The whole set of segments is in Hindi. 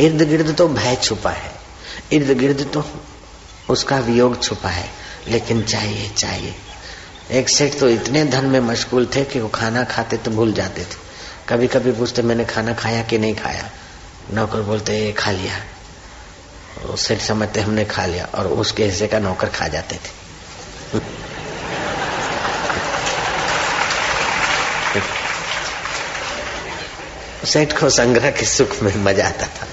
इर्द गिर्द तो भय छुपा है। इर्द गिर्द तो उसका वियोग छुपा है। लेकिन चाहिए चाहिए। एक सेठ तो इतने धन में मशगूल थे कि वो खाना खाते तो भूल जाते थे। कभी कभी पूछते, मैंने खाना खाया कि नहीं खाया? नौकर बोलते, ये खा लिया। सेठ समझते, हमने खा लिया। और उसके हिस्से का नौकर खा जाते थे। सेठ को संग्रह के सुख में मज़ा आता था।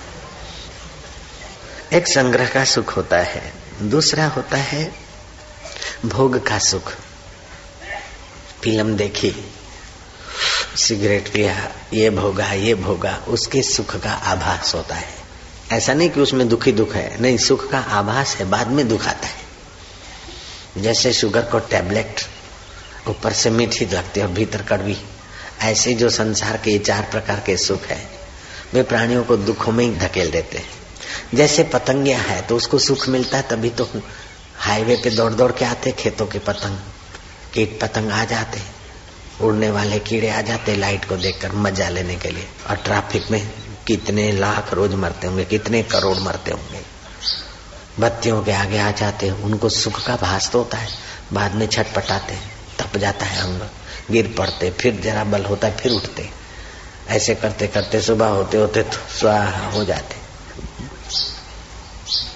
एक संग्रह का सुख होता है, दूसरा होता है भोग का सुख। फ़िल्म देखी, सिगरेट पिया, ये भोगा ये भोगा, उसके सुख का आभास होता है। ऐसा नहीं कि उसमें दुखी दुख है, नहीं, सुख का आभास है, बाद में दुख आता है। जैसे शुगर को टैबलेट ऊपर से मीठी लगती है और भीतर कड़वी, ऐसे जो संसार के चार प्रकार के सुख है, वे प्राणियों को दुखों में ही धकेल देते हैं। जैसे पतंगिया है तो उसको सुख मिलता है, तभी तो हाईवे पे दौड़ दौड़ के आते, खेतों के पतंग, कीट पतंग आ जाते, उड़ने वाले कीड़े आ जाते लाइट को देखकर मज़ा लेने के लिए। और ट्रैफ़िक में कितने लाख रोज मरते होंगे, कितने करोड़ मरते होंगे। बत्तियों के आगे आ जाते उनको सुख का भास तो होता है, बाद में छटपटाते, तप जाता है अंग, गिर पड़ते, फिर जरा बल होता है, फिर उठते। ऐसे करते करते सुबह होते होते तो स्वाहा हो जाते।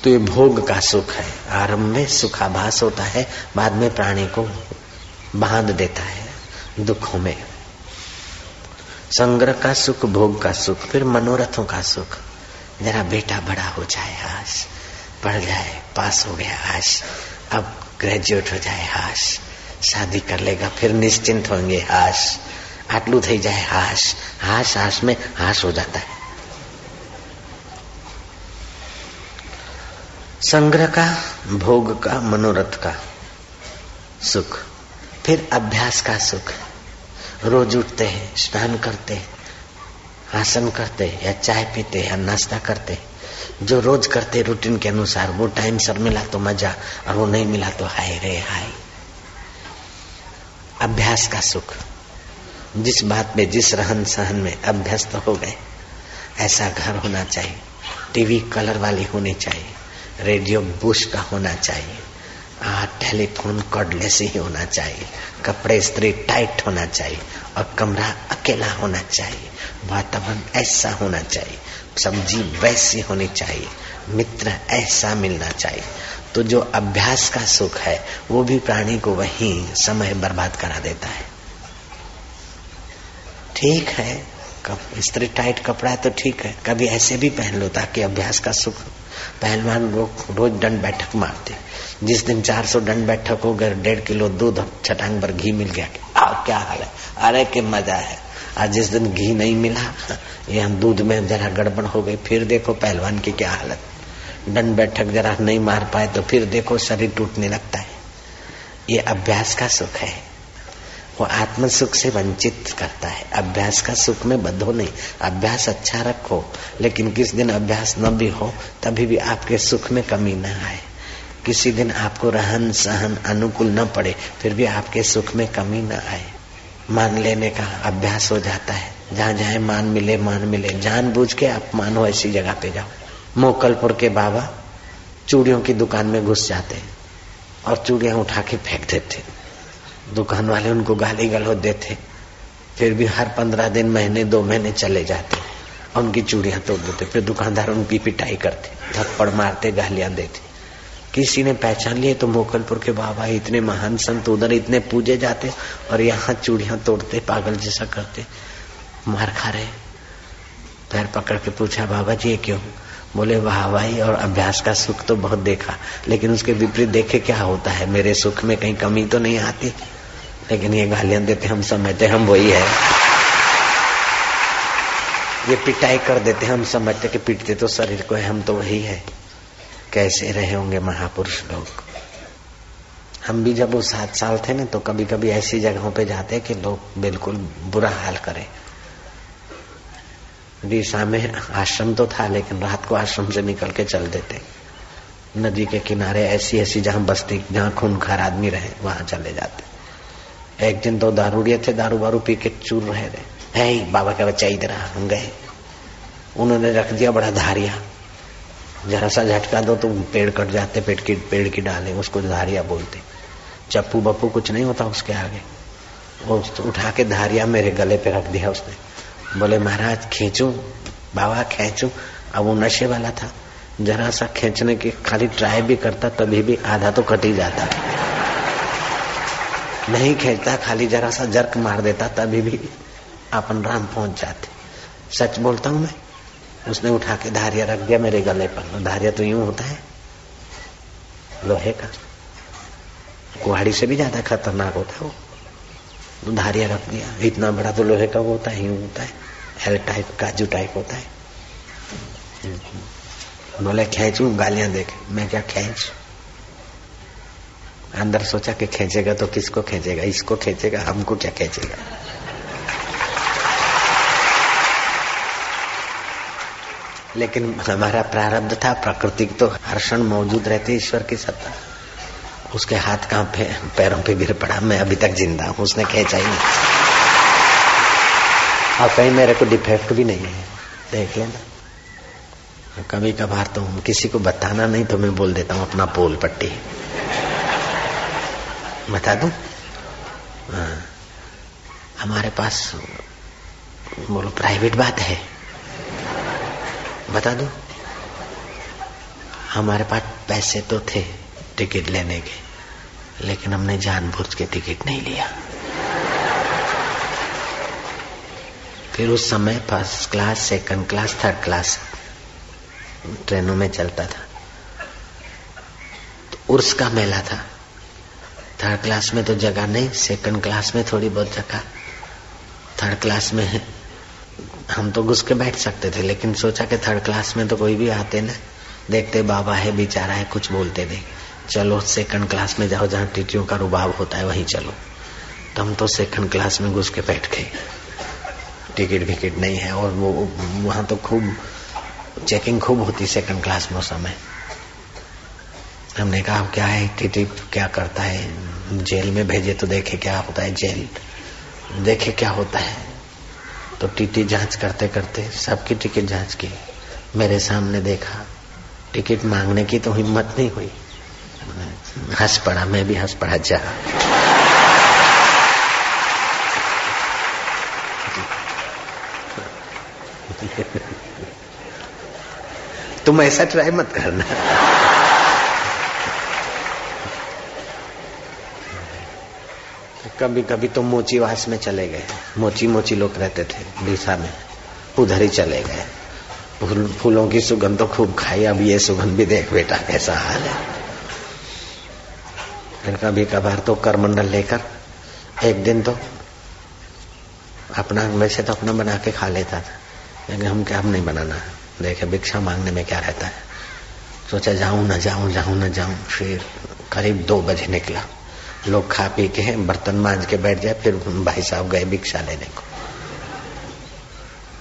तो ये भोग का सुख है। आरंभ में सुखाभास होता है, बाद में प्राणी को बाँध देता है दुखों में। संग्रह का सुख, भोग का सुख, फिर मनोरथों का सुख। जरा बेटा बड़ा हो जाए आश पढ़ जाए, पास हो गया आश अब ग्रेजुएट हो जाए आश शादी कर लेगा, फिर निश्चिंत होंगे हाश, आटलू थी जाए हाश हाश हाश में हाश हो जाता संग्रह का, भोग का, मनोरथ का सुख। फिर अभ्यास का सुख। रोज उठते हैं, स्नान करते हैं, आसन करते हैं, या चाय पीते या नाश्ता करते जो रोज करते रूटीन के अनुसार, वो टाइम सर मिला तो मज़ा, और वो नहीं मिला तो हाय रे हाय। अभ्यास का सुख। जिस बात में, जिस रहन सहन में अभ्यस्त हो गए, ऐसा घर होना चाहिए। टीवी कलर वाली होनी चाहिए। रेडियो बुश का होना चाहिए। टेलीफोन कॉर्डलेस ही होना चाहिए। कपड़े स्त्री टाइट होना चाहिए और कमरा अकेला होना चाहिए। वातावरण ऐसा होना चाहिए। सब्ज़ी वैसी होनी चाहिए। मित्र ऐसा मिलना चाहिए। तो जो अभ्यास का सुख है, वो भी प्राणी को वही समय बर्बाद करा देता है। ठीक है। स्त्री टाइट कपड़ा तो ठीक है। कभी ऐसे भी पहन लो ताकि अभ्यास का सुख पहलवान लोग रोज दंड बैठक मारते जिस दिन 400 दंड बैठक हो गए डेढ़ किलो दूध छटांग पर घी मिल गया आ, क्या हाल है? अरे के मज़ा है। आज जिस दिन घी नहीं मिला यहाँ दूध में जरा गड़बड़ हो गई फिर देखो पहलवान की क्या हालत। दंड बैठक जरा नहीं मार पाए तो फिर देखो शरीर टूटने लगता है। ये अभ्यास का सुख है। वो आत्म सुख से वंचित करता है। अभ्यास का सुख में बधो नहीं। अभ्यास अच्छा रखो, लेकिन किस दिन अभ्यास न भी हो, तभी भी आपके सुख में कमी न आए। किसी दिन आपको रहन सहन अनुकूल न पड़े, फिर भी आपके सुख में कमी न आए। मान लेने का अभ्यास हो जाता है। जहाँ जाए मान मिले मान मिले। जान बूझ के आप मान हो ऐसी जगह पे जाओ। मोकलपुर के बाबा चूड़ियों की दुकान में घुस जाते और चूड़ियाँ उठा के फेंक देते दुकान वाले उनको गाली गलौज देते। फिर भी हर पंद्रह दिन, महीने, दो महीने चले जाते। उनकी चूड़ियाँ तोड़ देते, फिर दुकानदार उनकी पिटाई करते, थप्पड़ मारते, गालियाँ देते। किसी ने पहचान लिए तो मोकलपुर के बाबा इतने महान संत उधर इतने पूजे जाते और यहाँ चूड़ियाँ तोड़ते, पागल जैसा करते। मार खा रहे। पैर पकड़ के पूछा, बाबा जी, ये क्यों? बोले वाहवाही और अभ्यास का सुख तो बहुत देखा, लेकिन उसके विपरीत देखे क्या होता है? मेरे सुख में कहीं कमी तो नहीं आती? लेकिन ये गालियाँ देते हम समझते हम वही है। ये पिटाई कर देते हम समझते कि पीटते तो शरीर को है, हम तो वही है। कैसे रहे होंगे महापुरुष लोग? हम भी जब वो सात साल थे ना तो कभी कभी ऐसी जगहों पे जाते कि लोग बिल्कुल बुरा हाल करें। डीसा में आश्रम तो था, लेकिन रात को आश्रम से निकल के चल देते। नदी के किनारे ऐसी ऐसी जहाँ बस्ती, जहाँ खूनखार आदमी रहे, वहाँ चले जाते। एक दिन तो दारूड़िए थे, दारू बारू पी के चूर रहे थे है बाबा का बच्चा इधर हम गए। उन्होंने रख दिया बड़ा धारिया। जरा सा झटका दो तो पेड़ कट जाते, पेड़ की पेड़ की डाले, उसको धारिया बोलते। चप्पू बप्पू कुछ नहीं होता उसके आगे। वो उठा के धारिया मेरे गले पे रख दिया उसने। बोले, महाराज, खींचू? बाबा, खींचू? अब वो नशे वाला था। जरा सा खींचने की, खाली ट्राई भी करता, तभी भी आधा तो कट ही जाता। नहीं खींचता खाली जरा सा जर्क मार देता, तभी भी अपन राम पहुँच जाते। सच बोलता हूँ मैं? उसने उठा के धारिया रख दिया मेरे गले पर। धारिया तो यूँ होता है। लोहे का। कुहाड़ी से भी ज़्यादा खतरनाक होता है वो। तो धारिया रख दिया। इतना बड़ा तो लोहे का वो होता है, यूँ होता है। एल टाइप काजू टाइप होता है। बोले, खेचू? गालियाँ देखे। मैं क्या खेच अंदर सोचा कि खेचेगा तो किसको खेचेगा? इसको खेचेगा, हमको क्या खेचेगा? लेकिन हमारा प्रारब्ध था प्रकृति तो हर्षण मौजूद रहते ईश्वर की सत्ता। उसके हाथ कहाँ पे, पैरों पे गिर पड़ा, मैं अभी तक ज़िंदा हूँ, उसने खेचा ही नहीं। और कहीं मेरे को डिफेक्ट भी नहीं है। देख लेना। कभी कभार तो किसी को बताना नहीं तो मैं बोल देता हूँ, अपना पोल पट्टी। बता दू? हाँ। हमारे पास बोलो प्राइवेट बात है। बता दो? हमारे पास पैसे तो थे टिकट लेने के, लेकिन हमने जानबूझ के टिकट नहीं लिया। फिर उस समय first class second class third class ट्रेनों में चलता था। तो उर्स का मेला था। थर्ड क्लास में तो जगह नहीं सेकंड क्लास में थोड़ी बहुत जगह। थर्ड क्लास में हम तो घुस के बैठ सकते थे, लेकिन सोचा कि थर्ड क्लास में तो कोई भी आते ना। देखते बाबा है, बेचारा है, कुछ बोलते देख चलो सेकंड क्लास में जाओ, जहाँ टीटियों का रुबाब होता है, वहीं चलो। तो हम तो सेकंड क्लास में घुस के बैठ गए। टिकट विकेट नहीं है, और वो, वहाँ तो खूब चेकिंग खूब होती सेकंड क्लास में। समय हमने कहा क्या है? टीटी क्या करता है? जेल में भेजे तो देखे क्या होता है? जेल। देखे क्या होता है? तो टीटी जाँच करते करते सबकी टिकट जाँच की। मेरे सामने देखा, टिकट मांगने की तो हिम्मत नहीं हुई। हंस पड़ा, मैं भी हंस पड़ा, जा। तुम ऐसा ट्राई मत करना। कभी कभी तो मोचीवास में चले गए। मोची मोची लोग रहते थे डीसा में। उधर ही चले गए। फूल, फूलों की सुगंध तो खूब खाई अब ये सुगंध भी देख बेटा कैसा हाल है। फिर कभी कभार तो करमंडल लेकर एक दिन तो अपना वैसे तो अपना बना के खा लेता था। लेकिन हम क्या हम नहीं बनाना। देखे भिक्षा मांगने में क्या रहता है? सोचा जाऊँ ना जाऊँ जाऊँ ना जाऊँ फिर करीब दो बजे निकला। लोग खा पी के बर्तन मांझ के बैठ जाए, फिर भाई साहब गए भिक्षा लेने को।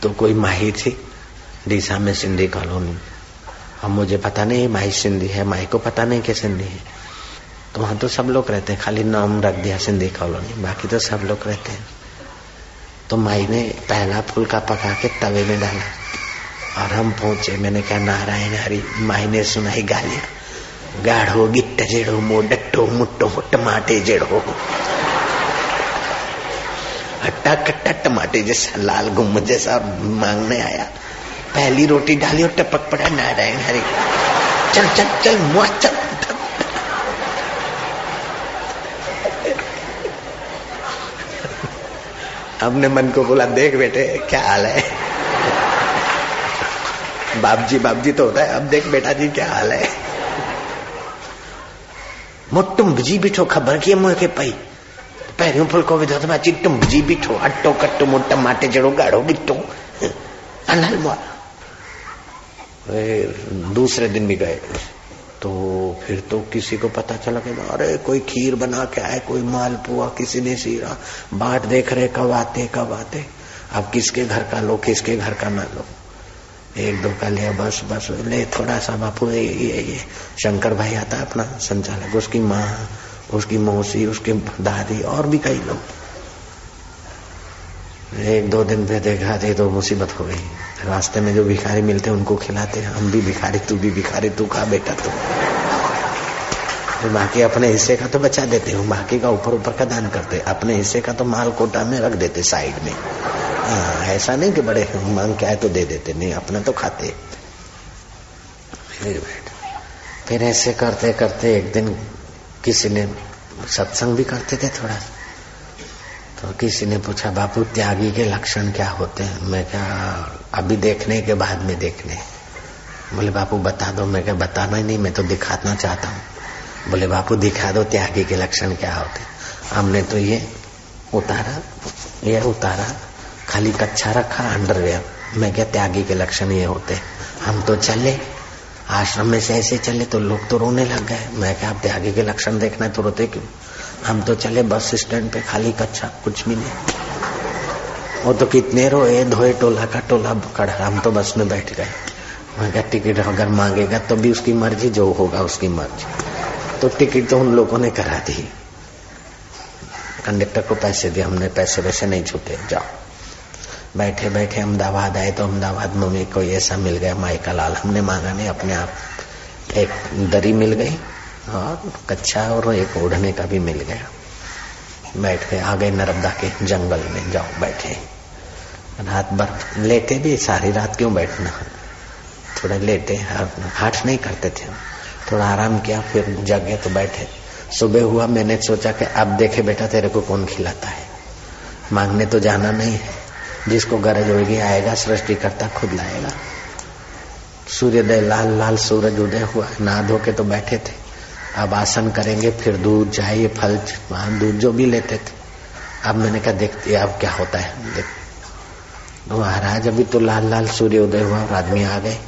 तो कोई माही थी, डीसा में सिंधी कॉलोनी। अब मुझे पता नहीं माही सिंधी है, माही को पता नहीं कि सिंधी है। तो वहाँ तो सब लोग रहते हैं, खाली नाम रख दिया सिंधी कॉलोनी, बाकी तो सब लोग रहते हैं। तो माई ने पहला फुलका पका के तवे में डाला, और हम पहुँचे। मैंने कहा, नारायण हरी माई ने सुनाई गालियाँ। गाढ़ो गिट्ट जेड़ो मोडट्टो मुट्टो टमाटे जेड़ो हट्टा कट्टा टमाटे जैसा लाल गुम जैसा मांगने आया पहली रोटी डाली और टपक पड़ा नारायण हरे चल चल चल मुआ चल अपने मन को बोला देख बेटे क्या हाल है बाप जी बाप जी तो होता है अब देख बेटा जी क्या हाल है ટુંબજી બીઠો ખબર કે મોય કે પઈ પહેર્યું ફૂલકો વિધો તમે હજી ટુંબજી બીઠો હટ્ટો કટ્ટો મોટો માટે જડો ગાળો બીઠો अनहल मार दूसरे दिन भी गए। तो फिर तो किसी को पता चला कि अरे, कोई खीर बना के आए, कोई मालपुआ किसी ने सीरा। बाट देख रहे, कब आते कब आते। अब किसके घर का लो, किसके घर का ना लो। एक दो का लिया बस बस, ले, थोड़ा सा बापू, ये ये ये, शंकर भाई आता अपना संचालक, उसकी माँ, उसकी मौसी, उसकी दादी, और भी कई लोग। एक दो दिन पे देखा थे तो मुसीबत हो गई। रास्ते में जो भिखारी मिलते उनको खिलाते हम भी भिखारी, तू भी भिखारी, तू खा, बेटा, तू। तो बाकी अपने हिस्से का तो बचा देते हो। बाकी का ऊपर ऊपर का दान करते अपने हिस्से का तो माल कोटा में रख देते साइड में। हाँ, ऐसा नहीं कि बड़े मांग क्या है तो दे देते नहीं अपना तो खाते। फिर फिर ऐसे करते करते एक दिन किसी ने सत्संग भी करते थे थोड़ा। तो किसी ने पूछा बापू त्यागी के लक्षण क्या होते हैं? मैं क्या अभी देखने के बाद में देखने। बोले बापू बता दो। मैं क्या बताना ही नहीं मैं तो दिखाना चाहता हूँ। बोले बापू दिखा दो त्यागी के लक्षण क्या होते हमने तो ये उतारा ये उतारा। खाली कच्चा रखा अंडरवेयर मैं क्या त्यागी के लक्षण ये होते? हम तो चले। आश्रम में से ऐसे चले तो लोग तो रोने लग गए। मैं क्या आप त्यागी के लक्षण देखना है तो रोते क्यों? हम तो चले, बस स्टैंड पे खाली कच्चा कुछ भी नहीं। वो तो कितने रोए, धोए, टोला का टोला कड़ा हम तो बस में बैठ गए। मैं क्या टिकट अगर मांगेगा तो भी उसकी मर्ज़ी, जो होगा उसकी मर्ज़ी। तो टिकट तो उन लोगों ने करा दी। कंडक्टर को पैसे दिए, हमने पैसे वैसे नहीं छूटे। जाओ। बैठे बैठे अहमदाबाद आए तो अहमदाबाद में मम्मी को ऐसा मिल गया माई का लाल हमने मांगा, नहीं, अपने आप एक दरी मिल गई और कच्चा और एक ओढ़ने का भी मिल गया। बैठ गए आ गए नर्मदा के जंगल में जाओ, बैठे। रात भर, लेटे भी, सारी रात क्यों बैठना? थोड़ा लेटे हाट नहीं करते थे थोड़ा आराम किया, फिर जगे तो बैठे। सुबह हुआ, मैंने सोचा कि अब देखे बेटा तेरे को कौन खिलाता है? मांगने तो जाना नहीं है। जिसको गरज होगी आएगा सृष्टि करता खुद लाएगा। सूर्योदय लाल लाल सूरज उदय हुआ नहा धो के तो बैठे थे। अब आसन करेंगे, फिर दूध चाहिए फल दूध जो भी लेते थे। अब मैंने कहा, देखते अब क्या होता है। देख। महाराज, अभी तो लाल लाल सूर्य उदय हुआ और आदमी आ गए,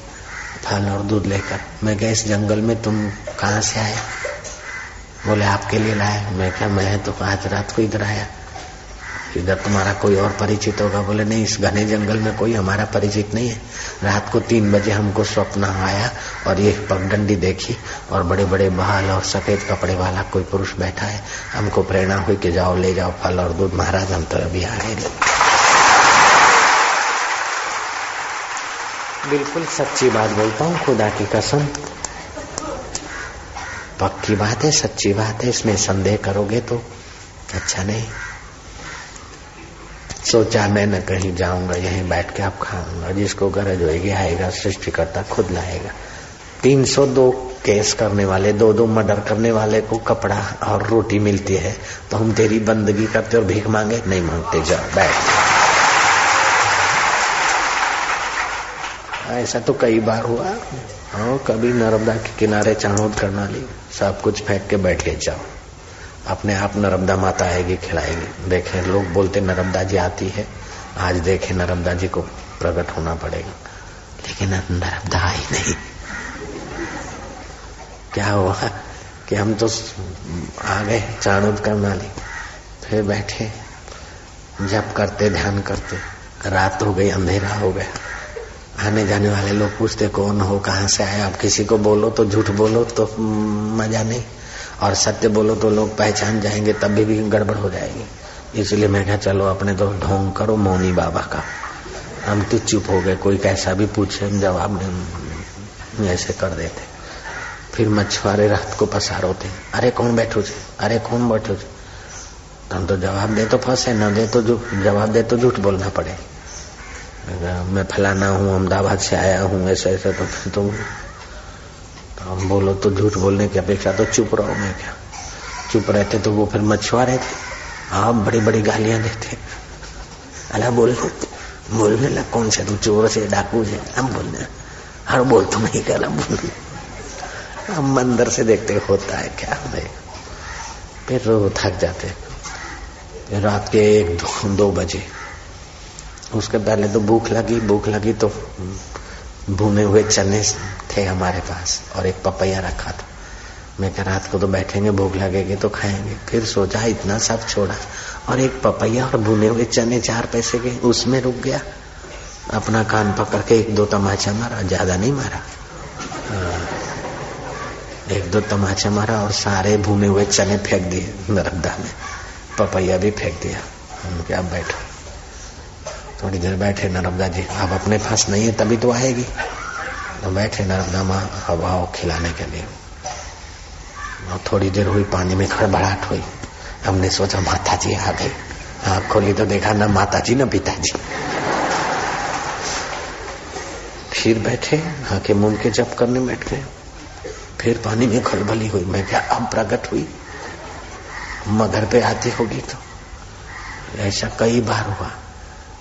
फल और दूध लेकर। मैं गया, इस जंगल में तुम कहा से आए? बोले, आपके लिए लाया। मैं क्या मैं तो आज रात को इधर आया। इधर तुम्हारा कोई और परिचित होगा, बोले, नहीं, इस घने जंगल में कोई हमारा परिचित नहीं है। रात को तीन बजे हमको स्वप्न आया और ये पगडंडी देखी और बड़े बड़े बाल और सफ़ेद कपड़े वाला कोई पुरुष बैठा है। हमको प्रेरणा हुई कि जाओ, ले जाओ फल और दूध। महाराज, हम तो अभी आ गए बिल्कुल सच्ची बात बोलता हूँ, खुदा की कसम। पक्की बात है, सच्ची बात है। इसमें संदेह करोगे तो अच्छा नहीं। सोचा मैं न कहीं जाऊँगा, यहीं बैठ के आप खाऊँगा, जिसको गरज होगी आएगा सृष्टि करता खुद लाएगा। तीन सौ दो केस करने वाले, दो दो मर्डर करने वाले को कपड़ा और रोटी मिलती है तो हम तेरी बंदगी करते और भीख मांगे? नहीं मांगते जाओ बैठ। ऐसा तो कई बार हुआ। और कभी नर्मदा के किनारे चाणोद करना ली सब कुछ फेंक के बैठ के जाओ। अपने आप नर्मदा माता आएगी, खिलाएगी। देखें, लोग बोलते नर्मदा जी आती है। आज देखे, नर्मदा जी को प्रकट होना पड़ेगा। लेकिन नर्मदा आई नहीं। क्या हुआ कि हम तो आ गए चाणुद करना ली फिर बैठे जब करते, ध्यान करते। रात हो गई, अंधेरा हो गया। आने जाने वाले लोग पूछते, कौन हो? कहाँ से आए आप किसी को बोलो तो झूठ बोलो तो मज़ा नहीं। और सत्य बोलो तो लोग पहचान जाएँगे तब भी, गड़बड़ हो जाएगी। इसलिए मैं क्या चलो अपने तो ढोंग करो मौनी बाबा का। हम तो चुप हो गए कोई कैसा भी पूछे हम जवाब नहीं ऐसे कर देते। फिर मछुआरे रात को पसार होते अरे कौन बैठो छे? अरे कौन बैठो छे? हम तो जवाब दे तो फंसे न दे तो जवाब दे तो झूठ बोलना पड़े। मैं फलाना हूँ अहमदाबाद से आया हूँ ऐसे ऐसे तो फिर तो बोलो तो झूठ बोलने की अपेक्षा तो चुप रहो मैं क्या? चुप रहते तो वो फिर मछुआरे थे आप बड़ी बड़ी गालियाँ देते। अला बोल बोलने लग कौन से तू चोर से डाकू से? हम बोलने हर बोल तो नहीं कर हम अंदर से देखते होता है क्या भाई? फिर वो थक जाते। रात के एक दो, दो बजे। उसके पहले तो भूख लगी भूख लगी तो भुने हुए चने थे हमारे पास और एक पपैया रखा था। मैं कह, रात को तो बैठेंगे, भूख लगेगी तो खाएँगे। फिर सोचा, इतना सब छोड़ा। और एक पपैया और भुने हुए चने चार पैसे के उसमें रुक गया। अपना कान पकड़ के एक दो तमाचा मारा, ज़्यादा नहीं मारा। हाँ। एक दो तमाचा मारा और सारे भुने हुए चने फेंक दिए, नर्मदा में। पपैया भी फेंक दिया। हम क्या बैठो। थोड़ी देर बैठे नर्मदा जी। अब अपने पास नहीं है, तभी तो आएगी। तो बैठे नर्मदा माँ हवाओं खिलाने के लिए। और थोड़ी देर हुई, पानी में खड़बड़ाहट हुई। हमने सोचा माता जी आ गई। आँख खोली तो देखा ना माता जी ना पिताजी। फिर बैठे आके मुँह के जप करने बैठ गए। फिर पानी में खलबली हुई। मैं क्या अब प्रकट हुई? मगर पे आती होगी तो। ऐसा कई बार हुआ।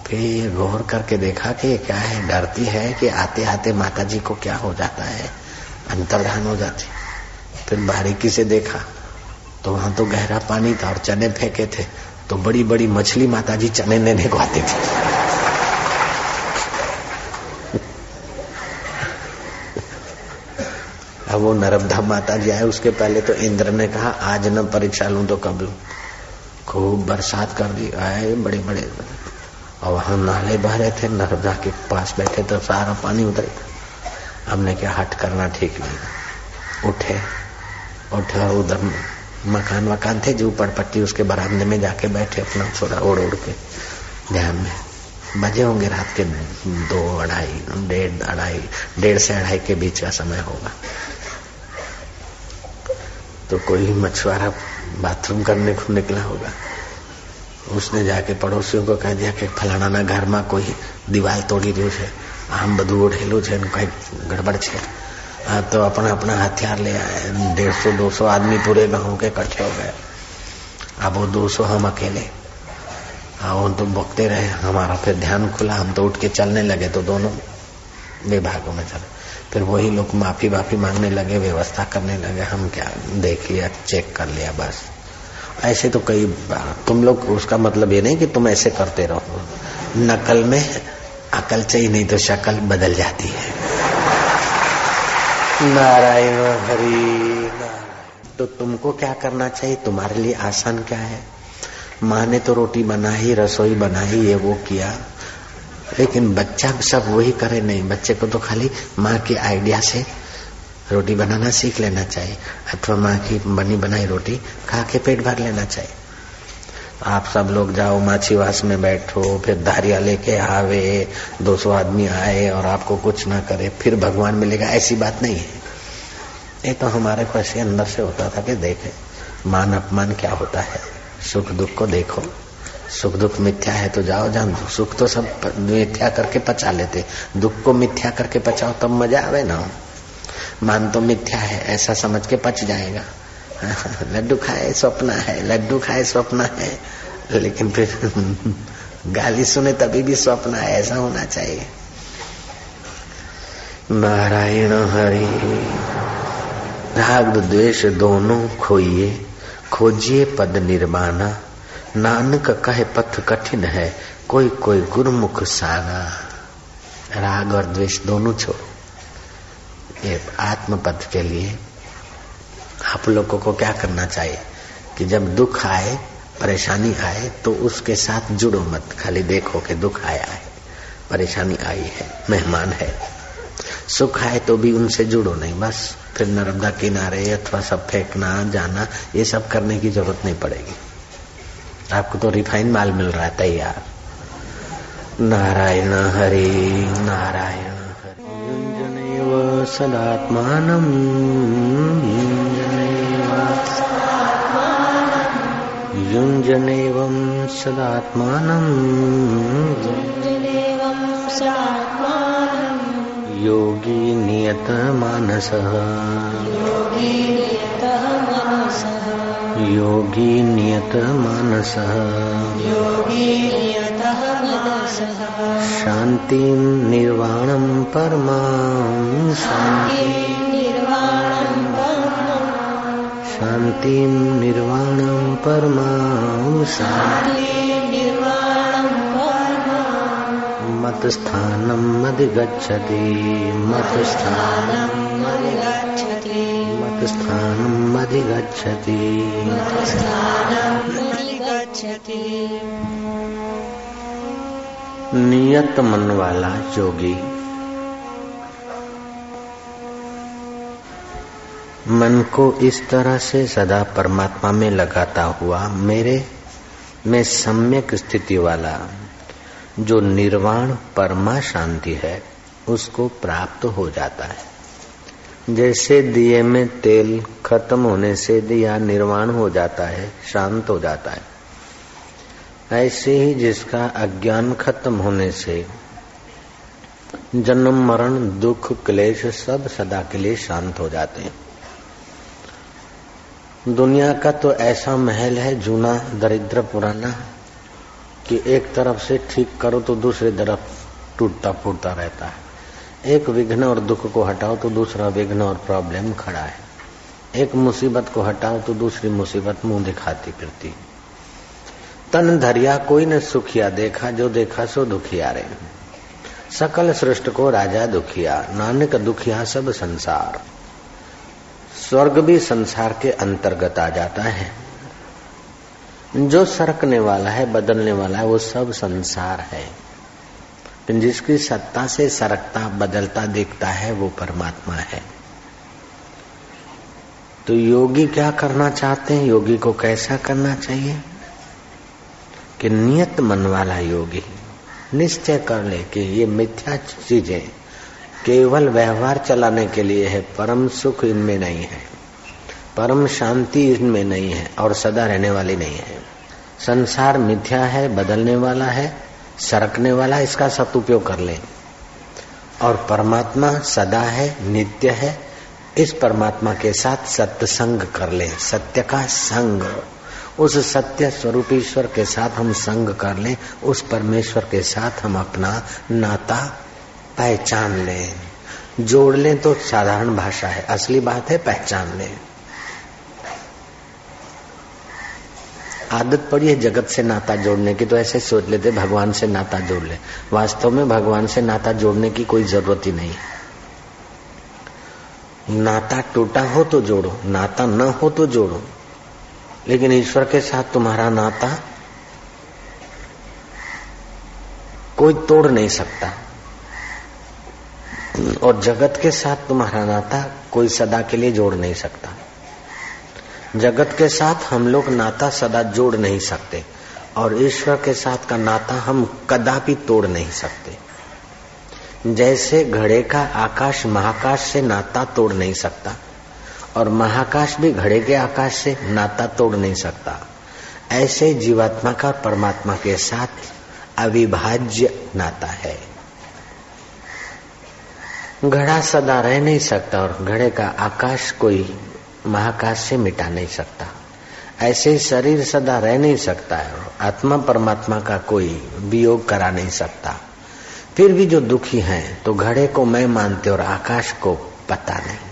फिर गौर करके देखा कि क्या है, डरती है कि आते आते माता जी को क्या हो जाता है, अंतर्धान हो जाती। फिर बारीकी से देखा तो वहाँ तो गहरा पानी था और चने फेंके थे तो बड़ी बड़ी मछली माता जी चने लेने को आती थी। अब वो नर्मदा माता जी आए, उसके पहले तो इंद्र ने कहा, आज न परीक्षा लू तो कब लू। खूब बरसात कर दी, आए बड़े बड़े और वहाँ नाले बह रहे थे, नर्मदा के पास बैठे तो सारा पानी उतरे हमने क्या हट, करना ठीक नहीं उठे उठे और उधर मकान वकान थे जो ऊपर पट्टी, उसके बरामदे में जाके बैठे अपना थोड़ा ओढ़ ओढ़ के ध्यान में। बजे होंगे रात के दो अढ़ाई, डेढ़ अढ़ाई, डेढ़ से अढ़ाई के बीच का समय होगा। तो कोई मछुआरा बाथरूम करने को निकला होगा। उसने जाके पड़ोसियों को कह दिया कि फलाना ना घर में कोई दीवार तोड़ी दी है। आम बधु है कई गड़बड़ है। हाँ तो अपना अपना हथियार ले आए। डेढ़ सौ, दो सौ आदमी पूरे गाँव के इकट्ठे हो गए। अब वो दो सौ हम अकेले। हाँ वो तो बकते रहे। हमारा फिर ध्यान खुला। हम तो उठ के चलने लगे तो दोनों विभागों में चले। फिर वही लोग माफ़ी वाफी मांगने लगे, व्यवस्था करने लगे। हम क्या देख लिया, चेक कर लिया, बस। ऐसे तो कई तुम लोग, उसका मतलब ये नहीं कि तुम ऐसे करते रहो। नकल में अकल चाहिए, नहीं तो शक्ल बदल जाती है। नारायण हरि तो तुमको क्या करना चाहिए? तुम्हारे लिए आसान क्या है? माँ ने तो रोटी बनाई, रसोई बनाई, ये वो किया। लेकिन बच्चा सब वही करे, नहीं, बच्चे को तो खाली माँ के आइडिया से रोटी बनाना सीख लेना चाहिए, अथवा माँ की बनी बनाई रोटी खा के पेट भर लेना चाहिए। आप सब लोग जाओ, माछीवास में बैठो, फिर धारिया लेके आवे, दो सौ आदमी आए और आपको कुछ ना करे, फिर भगवान मिलेगा, ऐसी बात नहीं है। ये तो हमारे पास अंदर से होता था कि देखे, मान अपमान क्या होता है? सुख दुख को देखो। सुख दुख मिथ्या है तो जाओ, जान दो। सुख तो सब मिथ्या करके पचा लेते। दुख को मिथ्या करके पचाओ, तब मज़ा आवे ना। मान तो मिथ्या है, ऐसा समझ के पच जाएगा। लड्डू खाए स्वप्न है, लड्डू खाए स्वप्न है, लेकिन फिर गाली सुने तभी भी स्वप्न है, ऐसा होना चाहिए। नारायण हरि, राग द्वेष दोनों खोइए, खोजिए पद निर्माणा। नानक कहे पथ कठिन है, कोई कोई गुरुमुख सारा राग और द्वेष दोनों छोड़ो। ये आत्म पथ के लिए आप लोगों को क्या करना चाहिए कि जब दुख आए, परेशानी आए तो उसके साथ जुड़ो मत, खाली देखो कि दुख आया है, परेशानी आई है, मेहमान है। सुख आए तो भी उनसे जुड़ो नहीं, बस फिर नर्मदा किनारे अथवा सब फेंकना, जाना, ये सब करने की ज़रूरत नहीं पड़ेगी। आपको तो रिफाइन माल मिल रहा है, तैयार। नारायण हरि, नारायण सदात्मानम् युञ्जनैवं सदात्मानम् योगी नियतमानसः योगी नियत शांति निर्वाण परमा शांति निर्वाण परमा मत स्थानम अधिगछति मत स्थानम अधिगच्छति मत स्थानम अधिगच्छति नियत मन वाला योगी मन को इस तरह से सदा परमात्मा में लगाता हुआ, मेरे, में सम्यक स्थिति वाला, जो निर्वाण परमा शांति है, उसको प्राप्त हो जाता है। जैसे दिए में तेल खत्म होने से दिया निर्वाण हो जाता है, शांत हो जाता है। ऐसे ही जिसका अज्ञान खत्म होने से जन्म, मरण, दुख, क्लेश सब सदा के लिए शांत हो जाते हैं। दुनिया का तो ऐसा महल है, जूना, दरिद्र, पुराना, कि एक तरफ़ से ठीक करो तो दूसरी तरफ़ टूटता फूटता रहता है। एक विघ्न और दुख को हटाओ तो दूसरा विघ्न और प्रॉब्लम खड़ा है। एक मुसीबत को हटाओ तो दूसरी मुसीबत मुँह दिखाती फिरती तन धरिया कोई न सुखिया देखा, जो देखा सो दुखिया रे। सकल सृष्ट को राजा दुखिया, नानक दुखिया सब संसार। स्वर्ग भी संसार के अंतर्गत आ जाता है। जो सरकने वाला है, बदलने वाला है, वो सब संसार है। जिसकी सत्ता से सरकता, बदलता, देखता है, वो परमात्मा है। तो योगी क्या करना चाहते हैं? योगी को कैसा करना चाहिए? कि नियत मन वाला योगी निश्चय कर ले कि ये मिथ्या चीज़ें केवल व्यवहार चलाने के लिए है, परम सुख इनमें नहीं है, परम शांति इनमें नहीं है और सदा रहने वाली नहीं है। संसार मिथ्या है, बदलने वाला है, सरकने वाला इसका सदुपयोग कर ले। और परमात्मा सदा है, नित्य है, इस परमात्मा के साथ सत्संग कर ले, सत्य का संग। उस सत्य स्वरूप ईश्वर के साथ हम संग कर ले, उस परमेश्वर के साथ हम अपना नाता पहचान लें। जोड़ लें तो साधारण भाषा है, असली बात है पहचान लें। आदत पड़ी है जगत से नाता जोड़ने की तो ऐसे सोच लेते भगवान से नाता जोड़ ले। वास्तव में भगवान से नाता जोड़ने की कोई ज़रूरत ही नहीं। नाता टूटा हो तो जोड़ो, नाता न हो तो जोड़ो। लेकिन ईश्वर के साथ तुम्हारा नाता कोई तोड़ नहीं सकता। और जगत के साथ तुम्हारा नाता कोई सदा के लिए जोड़ नहीं सकता। जगत के साथ हम लोग नाता सदा जोड़ नहीं सकते, और ईश्वर के साथ का नाता हम कदापि तोड़ नहीं सकते। जैसे घड़े का आकाश महाकाश से नाता तोड़ नहीं सकता और महाकाश भी घड़े के आकाश से नाता तोड़ नहीं सकता। ऐसे जीवात्मा का परमात्मा के साथ अविभाज्य नाता है। घड़ा सदा रह नहीं सकता और घड़े का आकाश कोई महाकाश से मिटा नहीं सकता। ऐसे शरीर सदा रह नहीं सकता है आत्मा परमात्मा का कोई वियोग करा नहीं सकता। फिर भी जो दुखी हैं तो घड़े को मैं मानते और आकाश को पता नहीं।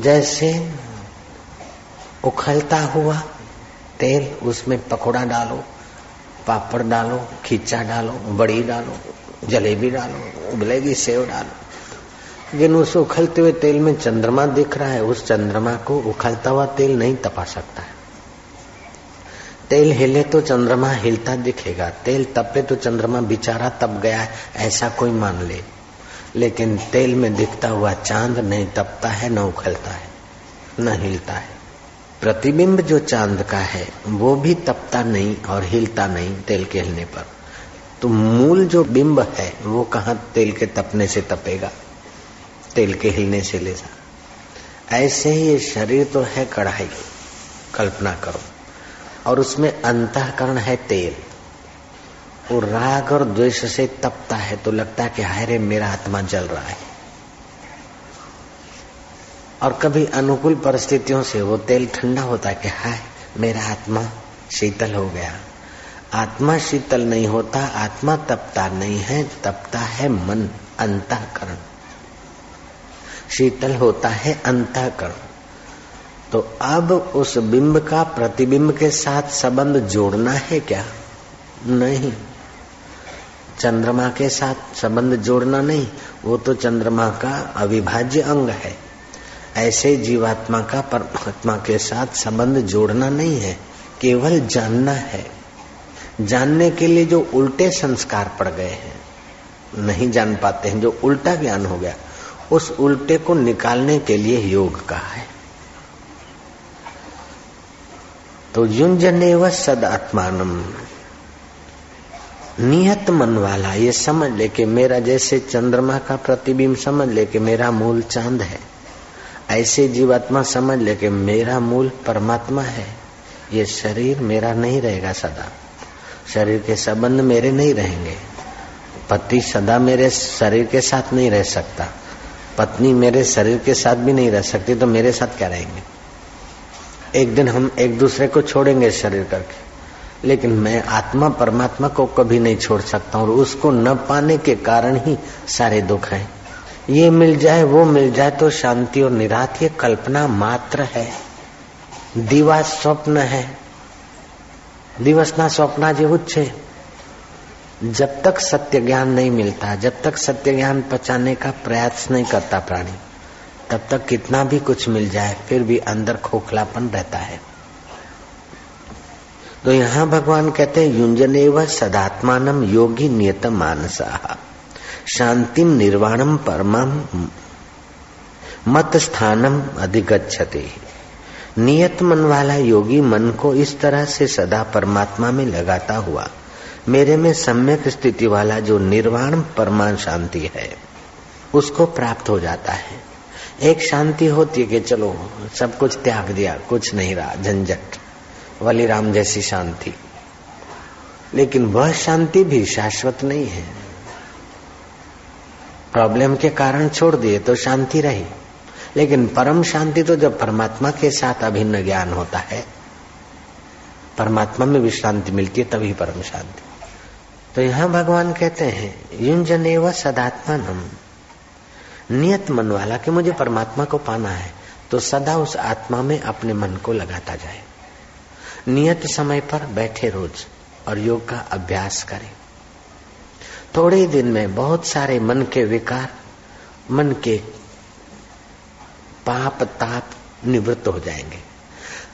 जैसे उखलता हुआ तेल, उसमें पकोड़ा डालो, पापड़ डालो, खींचा डालो, बड़ी डालो, जलेबी डालो उबलेगी सेव डालो। लेकिन उस उखलते हुए तेल में चंद्रमा दिख रहा है, उस चंद्रमा को उखलता हुआ तेल नहीं तपा सकता है। तेल हिले तो चंद्रमा हिलता दिखेगा, तेल तपे तो चंद्रमा बिचारा तप गया है, ऐसा कोई मान ले। लेकिन तेल में दिखता हुआ चाँद नहीं तपता है, न उखलता है, न हिलता है। प्रतिबिंब जो चाँद का है, वो भी तपता नहीं और हिलता नहीं तेल के हिलने पर। तो मूल जो बिंब है, वो कहा तेल के तपने से तपेगा? तेल के हिलने से ले जा। ऐसे ही ये शरीर तो है कढ़ाई, कल्पना करो। और उसमें अंतकरण है तेल। और राग और द्वेष से तपता है तो लगता है कि हाय रे मेरा आत्मा जल रहा है। और कभी अनुकूल परिस्थितियों से वो तेल ठंडा होता है कि हाय, मेरा आत्मा शीतल हो गया। आत्मा शीतल नहीं होता, आत्मा तपता नहीं है, तपता है मन, अंतकरण। शीतल होता है अंतकरण। तो अब उस बिंब का प्रतिबिंब के साथ संबंध जोड़ना है क्या? नहीं। चंद्रमा के साथ संबंध जोड़ना नहीं, वो तो चंद्रमा का अविभाज्य अंग है। ऐसे जीवात्मा का परमात्मा के साथ संबंध जोड़ना नहीं है, केवल जानना है। जानने के लिए जो उल्टे संस्कार पड़ गए हैं, नहीं जान पाते हैं, जो उल्टा ज्ञान हो गया, उस उल्टे को निकालने के लिए योग कहा है। तो युंजने व सद आत्मानम नियत मन वाला, ये समझ ले कि मेरा जैसे चंद्रमा का प्रतिबिंब समझ ले कि मेरा मूल चाँद है। ऐसे जीवात्मा समझ ले कि मेरा मूल परमात्मा है। ये शरीर मेरा नहीं रहेगा सदा। शरीर के संबंध मेरे नहीं रहेंगे। पति सदा मेरे शरीर के साथ नहीं रह सकता। पत्नी मेरे शरीर के साथ भी नहीं रह सकती तो मेरे साथ क्या रहेंगे? एक दिन हम एक दूसरे को छोड़ेंगे शरीर करके। लेकिन मैं आत्मा परमात्मा को कभी नहीं छोड़ सकता और उसको न पाने के कारण ही सारे दुख हैं ये मिल जाए वो मिल जाए तो शांति और निरात ये कल्पना मात्र है दीवा स्वप्न है દિવસના स्वप्ना જેવું જ जब तक सत्य ज्ञान नहीं मिलता जब तक सत्य ज्ञान पचाने का प्रयास नहीं करता प्राणी तब तक कितना भी कुछ मिल जाए फिर भी अंदर खोखलापन रहता है तो यहाँ भगवान कहते हैं व सदात्मान योगी नियत मानसा। शांतिम निर्वाणम परमम मत स्थानम अधिगछते नियत मन वाला योगी मन को इस तरह से सदा परमात्मा में लगाता हुआ, मेरे में सम्यक स्थिति वाला जो निर्वाण परमान शांति है, उसको प्राप्त हो जाता है। एक शांति होती है कि चलो, सब कुछ त्याग दिया, कुछ नहीं रहा, झंझट। वली राम जैसी शांति। लेकिन वह शांति भी शाश्वत नहीं है। प्रॉब्लम के कारण छोड़ दिए तो शांति रही। लेकिन परम शांति तो जब परमात्मा के साथ अभिन्न ज्ञान होता है, परमात्मा में भी शांति मिलती है, तभी परम शांति। तो यहाँ भगवान कहते हैं युंजने व सदात्मा नियत मन वाला कि मुझे परमात्मा को पाना है तो सदा उस आत्मा में अपने मन को लगाता जाए। नियत समय पर बैठे रोज और योग का अभ्यास करें। थोड़े दिन में बहुत सारे मन के विकार, मन के पाप ताप निवृत्त हो जाएँगे।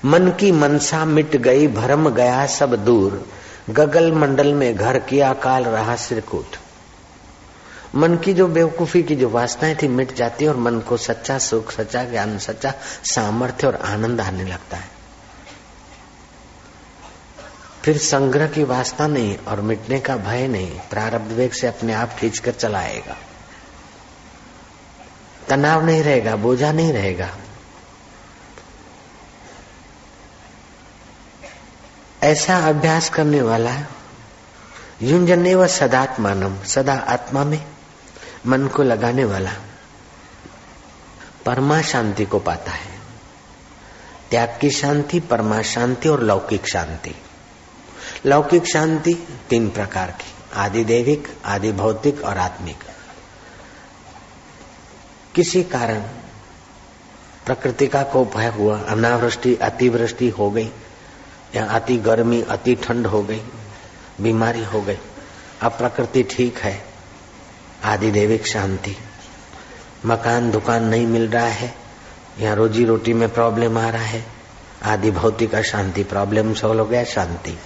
मन की मनसा मिट गई, भरम गया, सब दूर। गगल मंडल में घर किया काल रहा सिरकूट। मन की जो बेवकूफ़ी की जो वासनाएँ थी मिट जाती है और मन को सच्चा सुख, सच्चा ज्ञान, सच्चा सामर्थ्य और आनंद आने लगता है। फिर संग्रह की वासना नहीं और मिटने का भय नहीं, प्रारब्ध वेग से अपने आप खींच कर चलाएगा। तनाव नहीं रहेगा, बोझा नहीं रहेगा। ऐसा अभ्यास करने वाला युंजने व सदात्मानम सदा आत्मा में मन को लगाने वाला परमा शांति को पाता है। त्याग की शांति परमा शांति और लौकिक शांति। लौकिक शांति, तीन प्रकार की। आदि देविक, आदि भौतिक और आत्मिक। किसी कारण प्रकृति का कोप है हुआ, अनावृष्टि, अतिवृष्टि हो गई, या अति गर्मी, अति ठंड हो गई, बीमारी हो गई, अब प्रकृति ठीक है, आदि देविक शांति। मकान, दुकान नहीं मिल रहा है, या रोजी रोटी में प्रॉब्लम आ रहा है, आदि भौतिक अशांति प्रॉब्लम सॉल्व हो गया, शांति।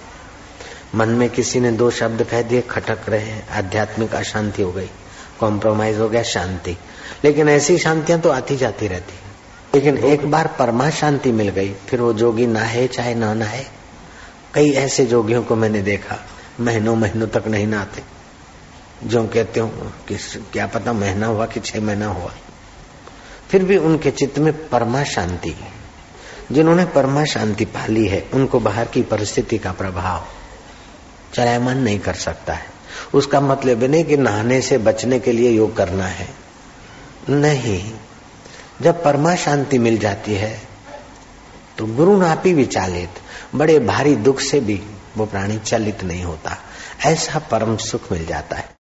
मन में किसी ने दो शब्द कह दिए, खटक रहे हैं, आध्यात्मिक अशांति हो गई कॉम्प्रोमाइज हो गया, शांति। लेकिन ऐसी शांतियाँ तो आती जाती रहती लेकिन एक बार परमा शांति मिल गई, फिर वो जोगी नहाए चाहे ना नहाए कई ऐसे जोगियों को मैंने देखा, महीनों महीनों तक नहीं नहाते। जो कहते हो, कि क्या पता महीना हुआ कि छह महीना हुआ। फिर भी उनके चित्त में परमा शांति जिन्होंने परमा शांति पाली है, उनको बाहर की परिस्थिति का प्रभाव चलायमान नहीं कर सकता है। उसका मतलब नहीं कि नहाने से बचने के लिए योग करना है। नहीं। जब परमा शांति मिल जाती है तो गुरु नापी विचालित बड़े भारी दुख से भी वो प्राणी चलित नहीं होता। ऐसा परम सुख मिल जाता है।